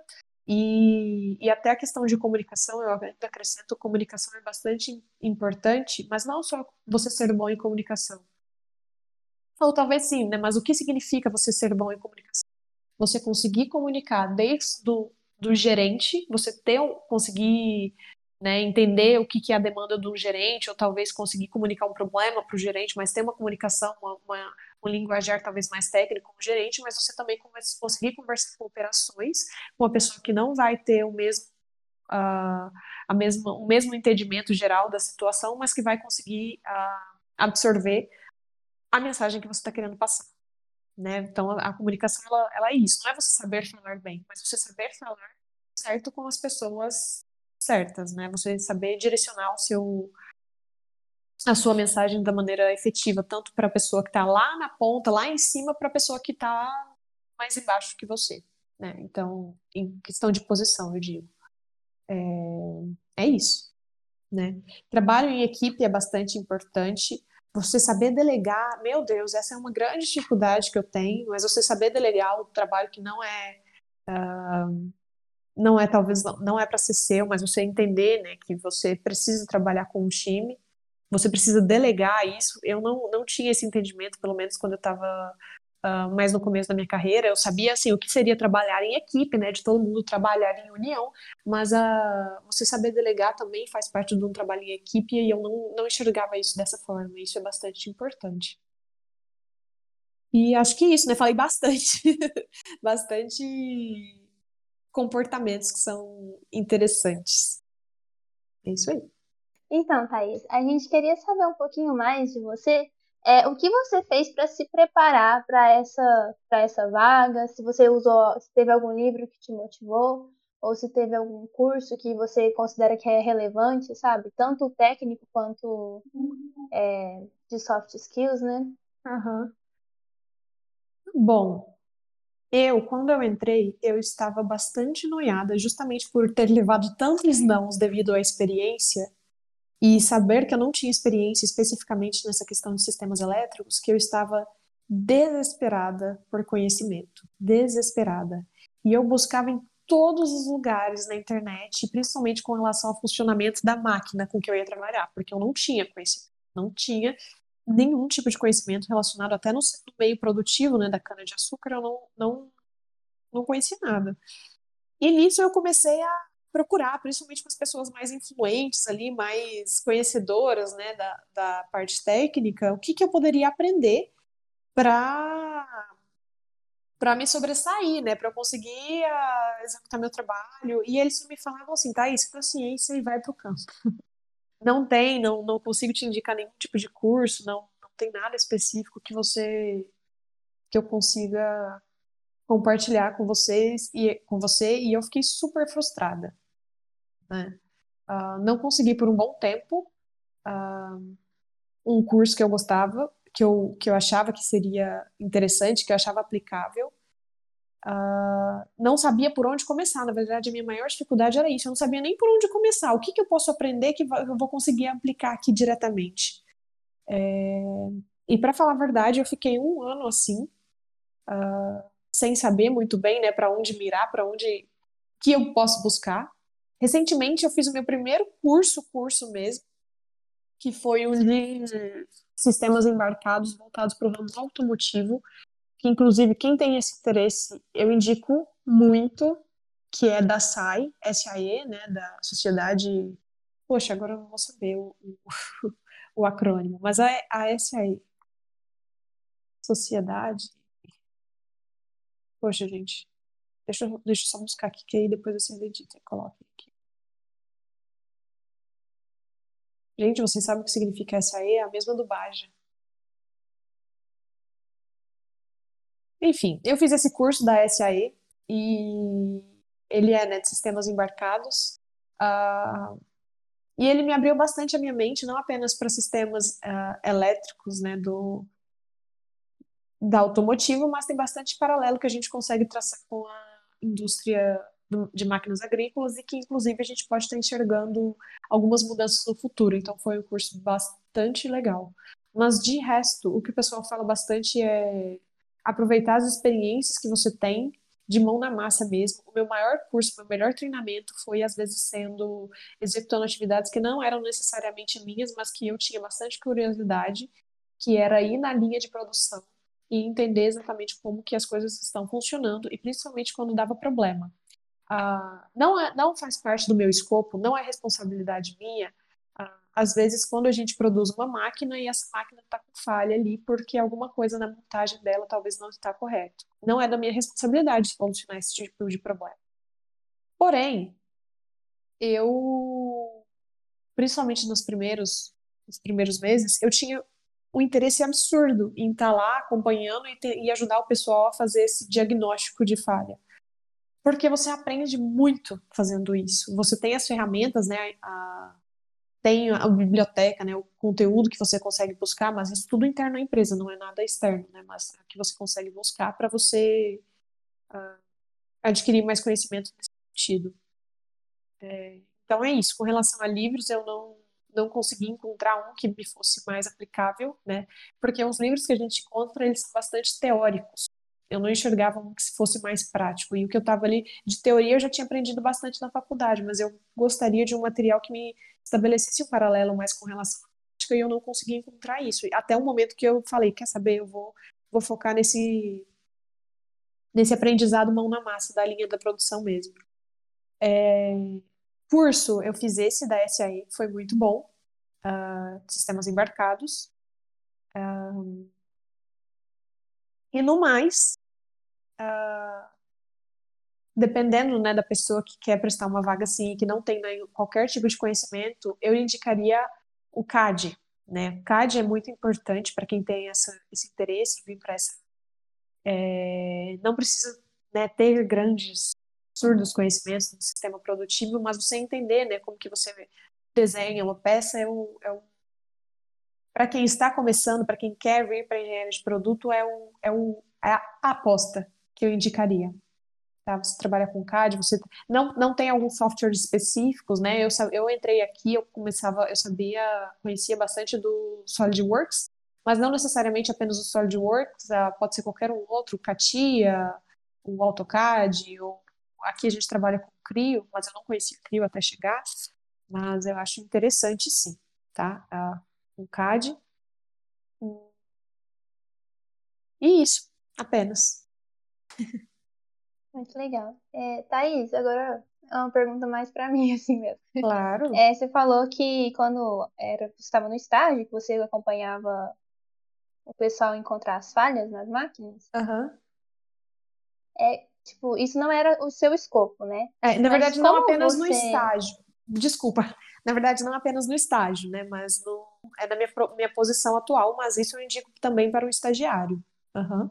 e, e, até a questão de comunicação, eu ainda acrescento, comunicação é bastante importante, mas não só você ser bom em comunicação. Ou talvez sim, né? Mas o que significa você ser bom em comunicação? Você conseguir comunicar desde do, do gerente, você ter, conseguir né, entender o que, que é a demanda do gerente, ou talvez conseguir comunicar um problema para o gerente, mas ter uma comunicação, uma, uma, um linguajar talvez mais técnico com o gerente, mas você também conseguir conversar com operações, com uma pessoa que não vai ter o mesmo, uh, a mesma, o mesmo entendimento geral da situação, mas que vai conseguir uh, absorver a mensagem que você está querendo passar. Né? Então, a, a comunicação, ela, ela é isso, não é você saber falar bem, mas você saber falar certo com as pessoas certas, né? Você saber direcionar o seu a sua mensagem da maneira efetiva, tanto para a pessoa que está lá na ponta, lá em cima, para a pessoa que está mais embaixo que você, né? Então, em questão de posição, eu digo. É, é isso, né? Trabalho em equipe é bastante importante. Você saber delegar, meu Deus, essa é uma grande dificuldade que eu tenho, mas você saber delegar o trabalho que não é uh, não é talvez não é para ser seu, mas você entender, né, que você precisa trabalhar com um time, você precisa delegar isso. Eu não, não tinha esse entendimento, pelo menos quando eu estava uh, mais no começo da minha carreira. Eu sabia assim o que seria trabalhar em equipe, né, de todo mundo trabalhar em união, mas uh, você saber delegar também faz parte de um trabalho em equipe e eu não, não enxergava isso dessa forma. Isso é bastante importante. E acho que é isso, né? Falei bastante, bastante comportamentos que são interessantes. É isso aí. Então, Thaís, a gente queria saber um pouquinho mais de você. É, o que você fez para se preparar para essa, essa vaga? Se você usou, se teve algum livro que te motivou, ou se teve algum curso que você considera que é relevante, sabe? Tanto técnico quanto é, de soft skills, né? Uhum. Bom, eu, quando eu entrei, eu estava bastante noiada, justamente por ter levado tantos nãos devido à experiência e saber que eu não tinha experiência especificamente nessa questão de sistemas elétricos, que eu estava desesperada por conhecimento, desesperada. E eu buscava em todos os lugares na internet, principalmente com relação ao funcionamento da máquina com que eu ia trabalhar, porque eu não tinha conhecimento, não tinha nenhum tipo de conhecimento relacionado até no, meio produtivo, né, da cana de açúcar, eu não, não, não conhecia nada. E nisso eu comecei a procurar, principalmente com as pessoas mais influentes ali, mais conhecedoras, né, da, da parte técnica, o que, que eu poderia aprender para para me sobressair, né, para eu conseguir uh, executar meu trabalho. E eles me falavam assim, tá, isso para ciência e vai para o campo. não tem, não, não consigo te indicar nenhum tipo de curso, não, não tem nada específico que você que eu consiga compartilhar com vocês e com você e eu fiquei super frustrada, né? Uh, não consegui por um bom tempo uh, um curso que eu gostava, que eu, que eu achava que seria interessante, que eu achava aplicável, Uh, não sabia por onde começar. Na verdade, a minha maior dificuldade era isso. Eu não sabia nem por onde começar. O que, que eu posso aprender que eu vou conseguir aplicar aqui diretamente? É... E para falar a verdade, eu fiquei um ano assim, uh, sem saber muito bem, né, para onde mirar, para onde que eu posso buscar. Recentemente, eu fiz o meu primeiro curso, curso mesmo, que foi o de sistemas embarcados voltados para o ramo automotivo que inclusive quem tem esse interesse, eu indico muito, que é da SAI, SAE, né, da Sociedade... Poxa, agora eu não vou saber o, o, o acrônimo, mas a, a SAE, Sociedade... Poxa, gente, deixa, eu, deixa eu só buscar aqui, que aí depois você edita e coloca aqui. Gente, vocês sabem o que significa SAE? É a mesma do Baja. Enfim, eu fiz esse curso da SAE e ele é né, de sistemas embarcados. Uh, e ele me abriu bastante a minha mente, não apenas para sistemas uh, elétricos né, do, da automotivo, mas tem bastante paralelo que a gente consegue traçar com a indústria de máquinas agrícolas e que, inclusive, a gente pode estar enxergando algumas mudanças no futuro. Então, foi um curso bastante legal. Mas, de resto, o que o pessoal fala bastante é aproveitar as experiências que você tem de mão na massa mesmo. O meu maior curso, meu melhor treinamento foi às vezes sendo executando atividades que não eram necessariamente minhas, mas que eu tinha bastante curiosidade, que era ir na linha de produção e entender exatamente como que as coisas estão funcionando e principalmente quando dava problema. Ah, não, é, não faz parte do meu escopo, não é responsabilidade minha às vezes, quando a gente produz uma máquina e essa máquina está com falha ali porque alguma coisa na montagem dela talvez não está correto. Não é da minha responsabilidade solucionar esse tipo de problema. Porém, eu, principalmente nos primeiros, nos primeiros meses, eu tinha um interesse absurdo em estar tá lá acompanhando e, ter, e ajudar o pessoal a fazer esse diagnóstico de falha porque você aprende muito fazendo isso. Você tem as ferramentas, né, a, tem a biblioteca, né, o conteúdo que você consegue buscar, mas isso tudo interno à empresa, não é nada externo, né, mas que você consegue buscar para você uh, adquirir mais conhecimento nesse sentido. É, então é isso. Com relação a livros, eu não não consegui encontrar um que me fosse mais aplicável, né? Porque os livros que a gente encontra, eles são bastante teóricos. Eu não enxergava um que fosse mais prático. E o que eu estava ali de teoria eu já tinha aprendido bastante na faculdade, mas eu gostaria de um material que me estabelecesse um paralelo mais com relação à prática e eu não consegui encontrar isso. Até o momento que eu falei, quer saber, eu vou vou focar nesse nesse aprendizado mão na massa da linha da produção mesmo. É, curso, eu fiz esse da SAE, foi muito bom, uh, sistemas embarcados. Uh, e no mais, uh, dependendo né, da pessoa que quer prestar uma vaga assim, que não tem né, qualquer tipo de conhecimento, eu indicaria o CAD. Né? O CAD é muito importante para quem tem essa, esse interesse em vir para essa. É, não precisa né, ter grandes absurdos conhecimentos do sistema produtivo, mas você entender né, como que você desenha uma peça é um, é um para quem está começando, para quem quer vir para engenharia de produto, é, um, é, um, é a aposta que eu indicaria. Tá? Você trabalha com CAD, você não, não tem alguns softwares específicos, né? Eu, eu entrei aqui, eu começava, eu sabia, conhecia bastante do SolidWorks, mas não necessariamente apenas o SolidWorks, ah, pode ser qualquer um outro, CATIA, o AutoCAD, ou aqui a gente trabalha com Crio, mas eu não conhecia Crio até chegar, mas eu acho interessante sim, tá? Um CAD. E isso, apenas. Muito legal. É, Thaís, agora é uma pergunta mais para mim, assim mesmo. Claro. É, você falou que quando era, você estava no estágio, que você acompanhava o pessoal encontrar as falhas nas máquinas. Uhum. É, tipo, isso não era o seu escopo, né? É, na Mas verdade, não apenas você... no estágio. Desculpa. Na verdade, não apenas no estágio, né? Mas no, é da minha, minha posição atual, mas isso eu indico também para o estagiário. Uhum.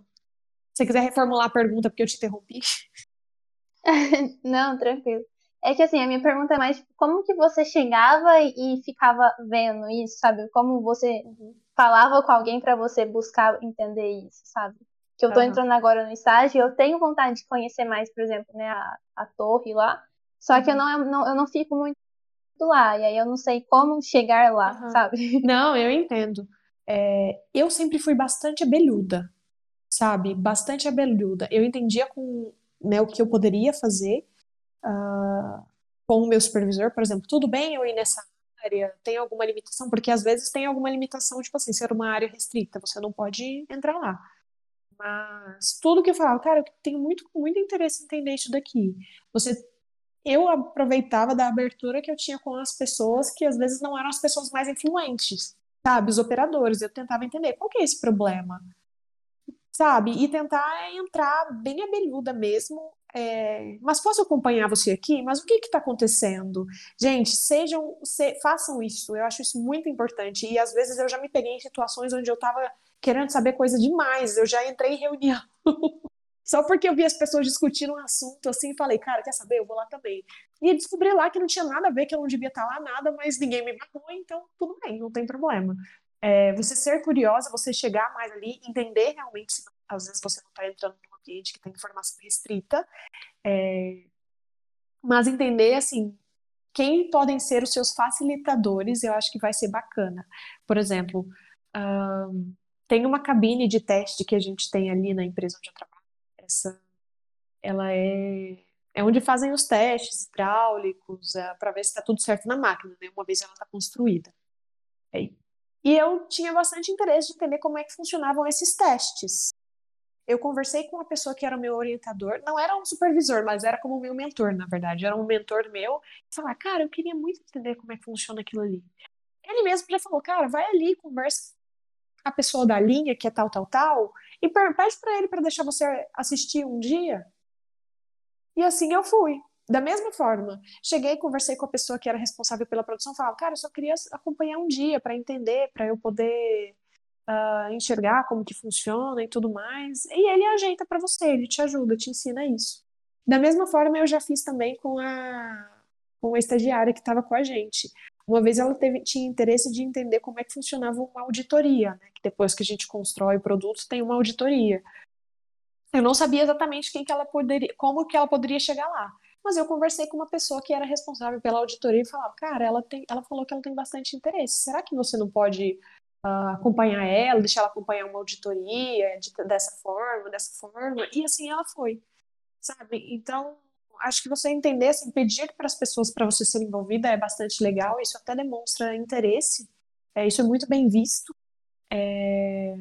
Se você quiser reformular a pergunta, porque eu te interrompi. Não, tranquilo. É que assim, a minha pergunta é mais tipo, como que você chegava e ficava vendo isso, sabe? Como você falava com alguém para você buscar entender isso, sabe? Que eu tô uhum. entrando agora no estágio e eu tenho vontade de conhecer mais, por exemplo, né, a, a torre lá. Só que eu uhum. não, não, eu não fico muito lá, e aí eu não sei como chegar lá, uhum. sabe? Não, eu entendo. É, eu sempre fui bastante abelhuda, sabe? Bastante abelhuda. Eu entendia com né, o que eu poderia fazer uh, com o meu supervisor, por exemplo, tudo bem eu ir nessa área, tem alguma limitação? Porque às vezes tem alguma limitação, tipo assim, ser uma área restrita, você não pode entrar lá. Mas tudo que eu falava, cara, eu tenho muito, muito interesse em entender isso daqui. Você eu aproveitava da abertura que eu tinha com as pessoas que às vezes não eram as pessoas mais influentes, sabe? Os operadores. Eu tentava entender qual que é esse problema sabe? E tentar entrar bem abelhuda mesmo. É... Mas posso acompanhar você aqui? Mas o que está acontecendo? Gente, sejam, se... façam isso. Eu acho isso muito importante. E às vezes eu já me peguei em situações onde eu estava querendo saber coisa demais. Eu já entrei em reunião. Só porque eu vi as pessoas discutindo um assunto assim, falei, cara, quer saber? Eu vou lá também. E descobri lá que não tinha nada a ver, que eu não devia estar lá nada, mas ninguém me matou, então tudo bem, não tem problema é, você ser curiosa, você chegar mais ali, entender realmente se às vezes você não está entrando num ambiente que tem informação restrita, é, mas entender assim quem podem ser os seus facilitadores, eu acho que vai ser bacana. Por exemplo, um, tem uma cabine de teste que a gente tem ali na empresa onde eu trabalho. Essa, ela é é onde fazem os testes hidráulicos é, para ver se está tudo certo na máquina, né? Uma vez ela está construída. É, e eu tinha bastante interesse de entender como é que funcionavam esses testes. Eu conversei com uma pessoa que era o meu orientador, não era um supervisor, mas era como meu mentor, na verdade, era um mentor meu. Falar, cara, eu queria muito entender como é que funciona aquilo ali. Ele mesmo já falou, cara, vai ali, conversa a pessoa da linha, que é tal, tal, tal, e pede para ele para deixar você assistir um dia. E assim eu fui. Da mesma forma, cheguei, conversei com a pessoa que era responsável pela produção, falava, cara, eu só queria acompanhar um dia para entender, para eu poder uh, enxergar como que funciona e tudo mais. E ele ajeita para você, ele te ajuda, te ensina isso. Da mesma forma, eu já fiz também com a, com a estagiária que estava com a gente. Uma vez ela teve, tinha interesse de entender como é que funcionava uma auditoria, né? que depois que a gente constrói o produto, tem uma auditoria. Eu não sabia exatamente quem que ela poderia, como que ela poderia chegar lá. Mas eu conversei com uma pessoa que era responsável pela auditoria e falava, cara, ela, tem, ela falou que ela tem bastante interesse. Será que você não pode uh, acompanhar ela, deixar ela acompanhar uma auditoria de, dessa forma, dessa forma? E assim ela foi, sabe? Então, acho que você entender, assim, pedir para as pessoas para você ser envolvida é bastante legal. Isso até demonstra interesse. É, isso é muito bem visto. É...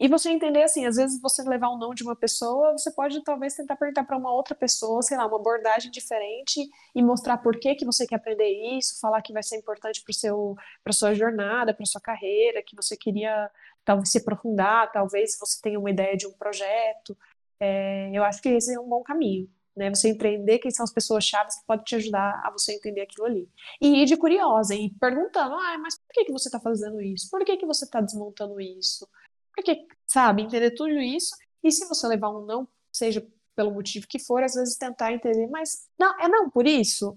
e você entender assim, às vezes você levar um não de uma pessoa, você pode talvez tentar perguntar para uma outra pessoa, sei lá, uma abordagem diferente e mostrar por que que você quer aprender isso, falar que vai ser importante para seu para sua jornada, para sua carreira, que você queria talvez se aprofundar, talvez você tenha uma ideia de um projeto. É, eu acho que esse é um bom caminho, né? Você entender quem são as pessoas chaves que podem te ajudar a você entender aquilo ali. E ir de curiosa, e perguntando, ah, mas por que que você está fazendo isso? Por que que você está desmontando isso? Porque, sabe, entender tudo isso, e se você levar um não, seja pelo motivo que for, às vezes tentar entender, mas não, é não por isso?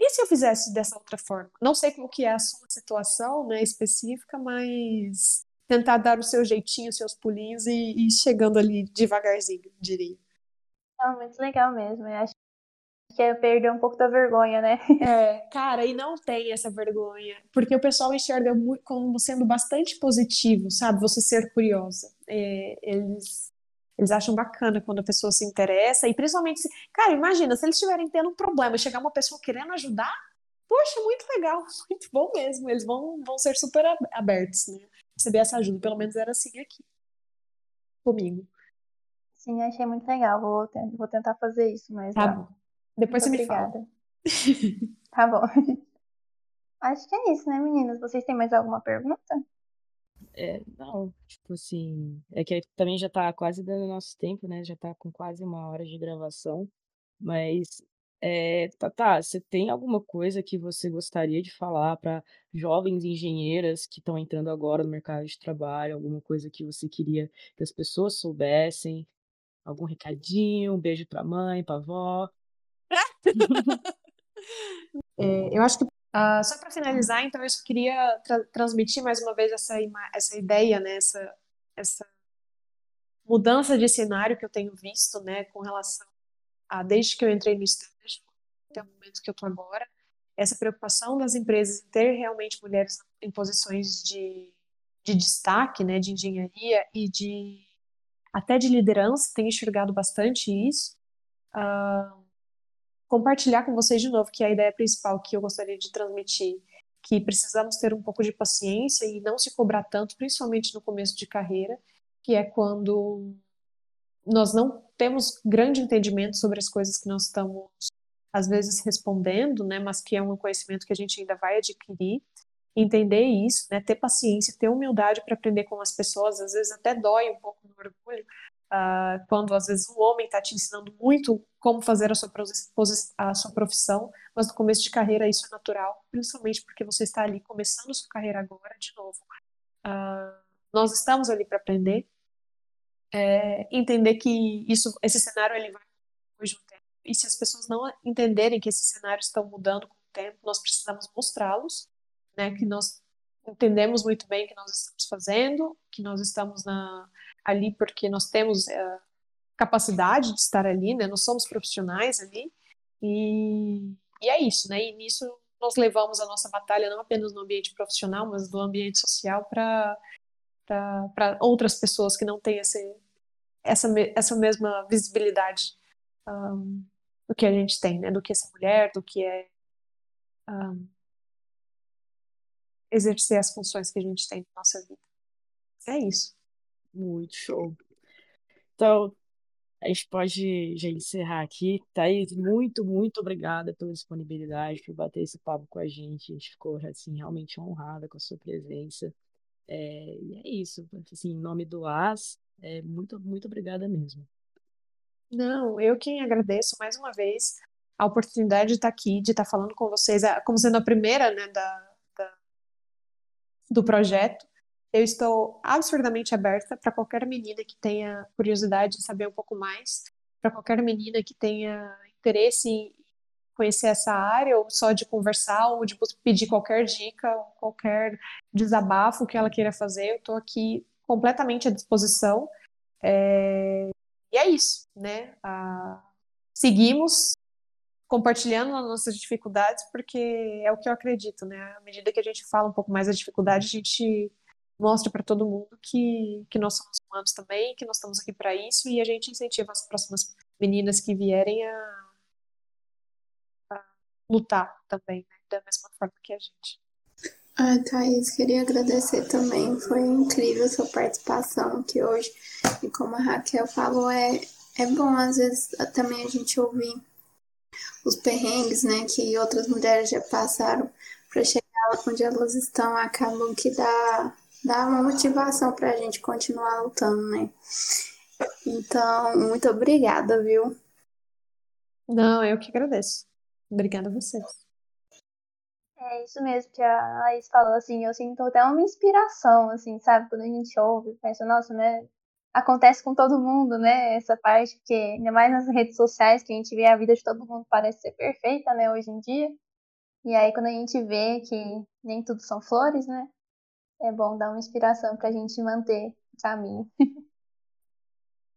E se eu fizesse dessa outra forma? Não sei como que é a sua situação, né, específica, mas tentar dar o seu jeitinho, os seus pulinhos e chegando ali devagarzinho, diria. Não, muito legal mesmo. Eu acho que é perder um pouco da vergonha, né? É, cara, e não tem essa vergonha, porque o pessoal enxerga muito, como sendo bastante positivo, sabe? Você ser curiosa. É, eles, eles acham bacana quando a pessoa se interessa, e principalmente, se, cara, imagina, se eles estiverem tendo um problema, chegar uma pessoa querendo ajudar, poxa, muito legal, muito bom mesmo. Eles vão, vão ser super abertos, né? Receber essa ajuda, pelo menos era assim aqui, comigo. Sim, achei muito legal. Vou, vou tentar fazer isso, mas. Tá bom. Depois Muito você me obrigada. fala. Tá bom. Acho que é isso, né, meninas? Vocês têm mais alguma pergunta? É, não, tipo assim, é que também já tá quase dando nosso tempo, né? Já tá com quase uma hora de gravação, mas é, Tatá, você tem alguma coisa que você gostaria de falar para jovens engenheiras que estão entrando agora no mercado de trabalho? Alguma coisa que você queria que as pessoas soubessem? Algum recadinho? Um beijo pra mãe, pra avó? É, eu acho que ah, só para finalizar, então eu só queria tra- transmitir mais uma vez essa, essa ideia, né, essa, essa mudança de cenário que eu tenho visto, né, com relação a desde que eu entrei no estágio até o momento que eu estou agora, essa preocupação das empresas em ter realmente mulheres em posições de, de destaque, né, de engenharia e de até de liderança, tenho enxergado bastante isso. Ah, compartilhar com vocês de novo que é a ideia principal que eu gostaria de transmitir, que precisamos ter um pouco de paciência e não se cobrar tanto, principalmente no começo de carreira, que é quando nós não temos grande entendimento sobre as coisas que nós estamos às vezes respondendo, né, mas que é um conhecimento que a gente ainda vai adquirir, entender isso, né, ter paciência, ter humildade para aprender com as pessoas, às vezes até dói um pouco no orgulho, uh, quando às vezes um homem está te ensinando muito como fazer a sua, a sua profissão, mas no começo de carreira isso é natural, principalmente porque você está ali começando a sua carreira agora, de novo. Uh, nós estamos ali para aprender, é, entender que isso, esse cenário ele vai depois de um tempo. E se as pessoas não entenderem que esses cenários estão mudando com o tempo, nós precisamos mostrá-los, né? Que nós entendemos muito bem o que nós estamos fazendo, que nós estamos na, ali porque nós temos é, capacidade de estar ali, né? Nós somos profissionais ali e, e é isso, né? E nisso nós levamos a nossa batalha não apenas no ambiente profissional, mas no ambiente social para para outras pessoas que não têm esse, essa, essa mesma visibilidade um, do que a gente tem, né? Do que é ser mulher, do que é um, exercer as funções que a gente tem na nossa vida. É isso. Muito show. Então, a gente pode já encerrar aqui. Thaís, muito, muito obrigada pela disponibilidade, por bater esse papo com a gente. A gente ficou assim, realmente honrada com a sua presença. É, e é isso. Assim, em nome do AS, é, muito, muito obrigada mesmo. Não, eu quem agradeço mais uma vez a oportunidade de estar aqui, de estar falando com vocês, como sendo a primeira né, da, da do projeto. Eu estou absurdamente aberta para qualquer menina que tenha curiosidade de saber um pouco mais, para qualquer menina que tenha interesse em conhecer essa área, ou só de conversar, ou de pedir qualquer dica, qualquer desabafo que ela queira fazer. Eu estou aqui completamente à disposição. É... E é isso, né? Ah, seguimos compartilhando as nossas dificuldades, porque é o que eu acredito, né? À medida que a gente fala um pouco mais da dificuldade, a gente mostra para todo mundo que, que nós somos humanos também, que nós estamos aqui para isso, e a gente incentiva as próximas meninas que vierem a, a lutar também, né? da mesma forma que a gente. Ah, Thaís, queria agradecer também. Foi incrível sua participação aqui hoje. E como a Raquel falou, é, é bom às vezes também a gente ouvir os perrengues, né, que outras mulheres já passaram para chegar onde elas estão, acabam que dá, dá uma motivação para a gente continuar lutando, né? Então, muito obrigada, viu? Não, eu que agradeço. Obrigada a vocês. É isso mesmo que a Laís falou, assim, eu sinto até uma inspiração, assim, sabe? Quando a gente ouve, pensa, nossa, né? Acontece com todo mundo, né? Essa parte, porque ainda mais nas redes sociais, que a gente vê a vida de todo mundo parece ser perfeita, né, hoje em dia. E aí, quando a gente vê que nem tudo são flores, né? É bom dar uma inspiração pra gente manter o caminho.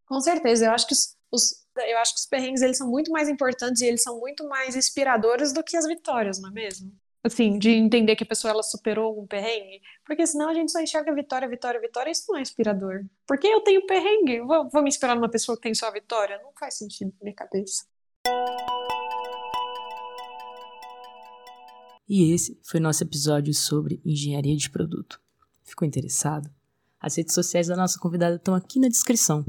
Com certeza, eu acho que os, eu acho que os perrengues eles são muito mais importantes e eles são muito mais inspiradores do que as vitórias, não é mesmo? Assim, de entender que a pessoa ela superou um perrengue, porque senão a gente só enxerga vitória, vitória, vitória, e isso não é inspirador. Porque eu tenho perrengue, vou, vou me inspirar numa pessoa que tem só vitória? Não faz sentido na minha cabeça. E esse foi nosso episódio sobre engenharia de produto. Ficou interessado? As redes sociais da nossa convidada estão aqui na descrição.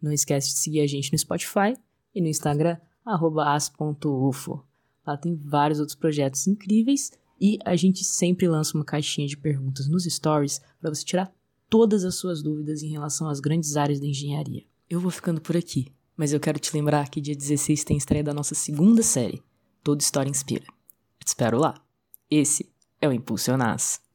Não esquece de seguir a gente no Spotify e no Instagram, as.ufo. Lá tem vários outros projetos incríveis e a gente sempre lança uma caixinha de perguntas nos stories para você tirar todas as suas dúvidas em relação às grandes áreas da engenharia. Eu vou ficando por aqui, mas eu quero te lembrar que dia 16 tem estreia da nossa segunda série, Toda História Inspira. te espero lá. Esse é o Impulsionaz.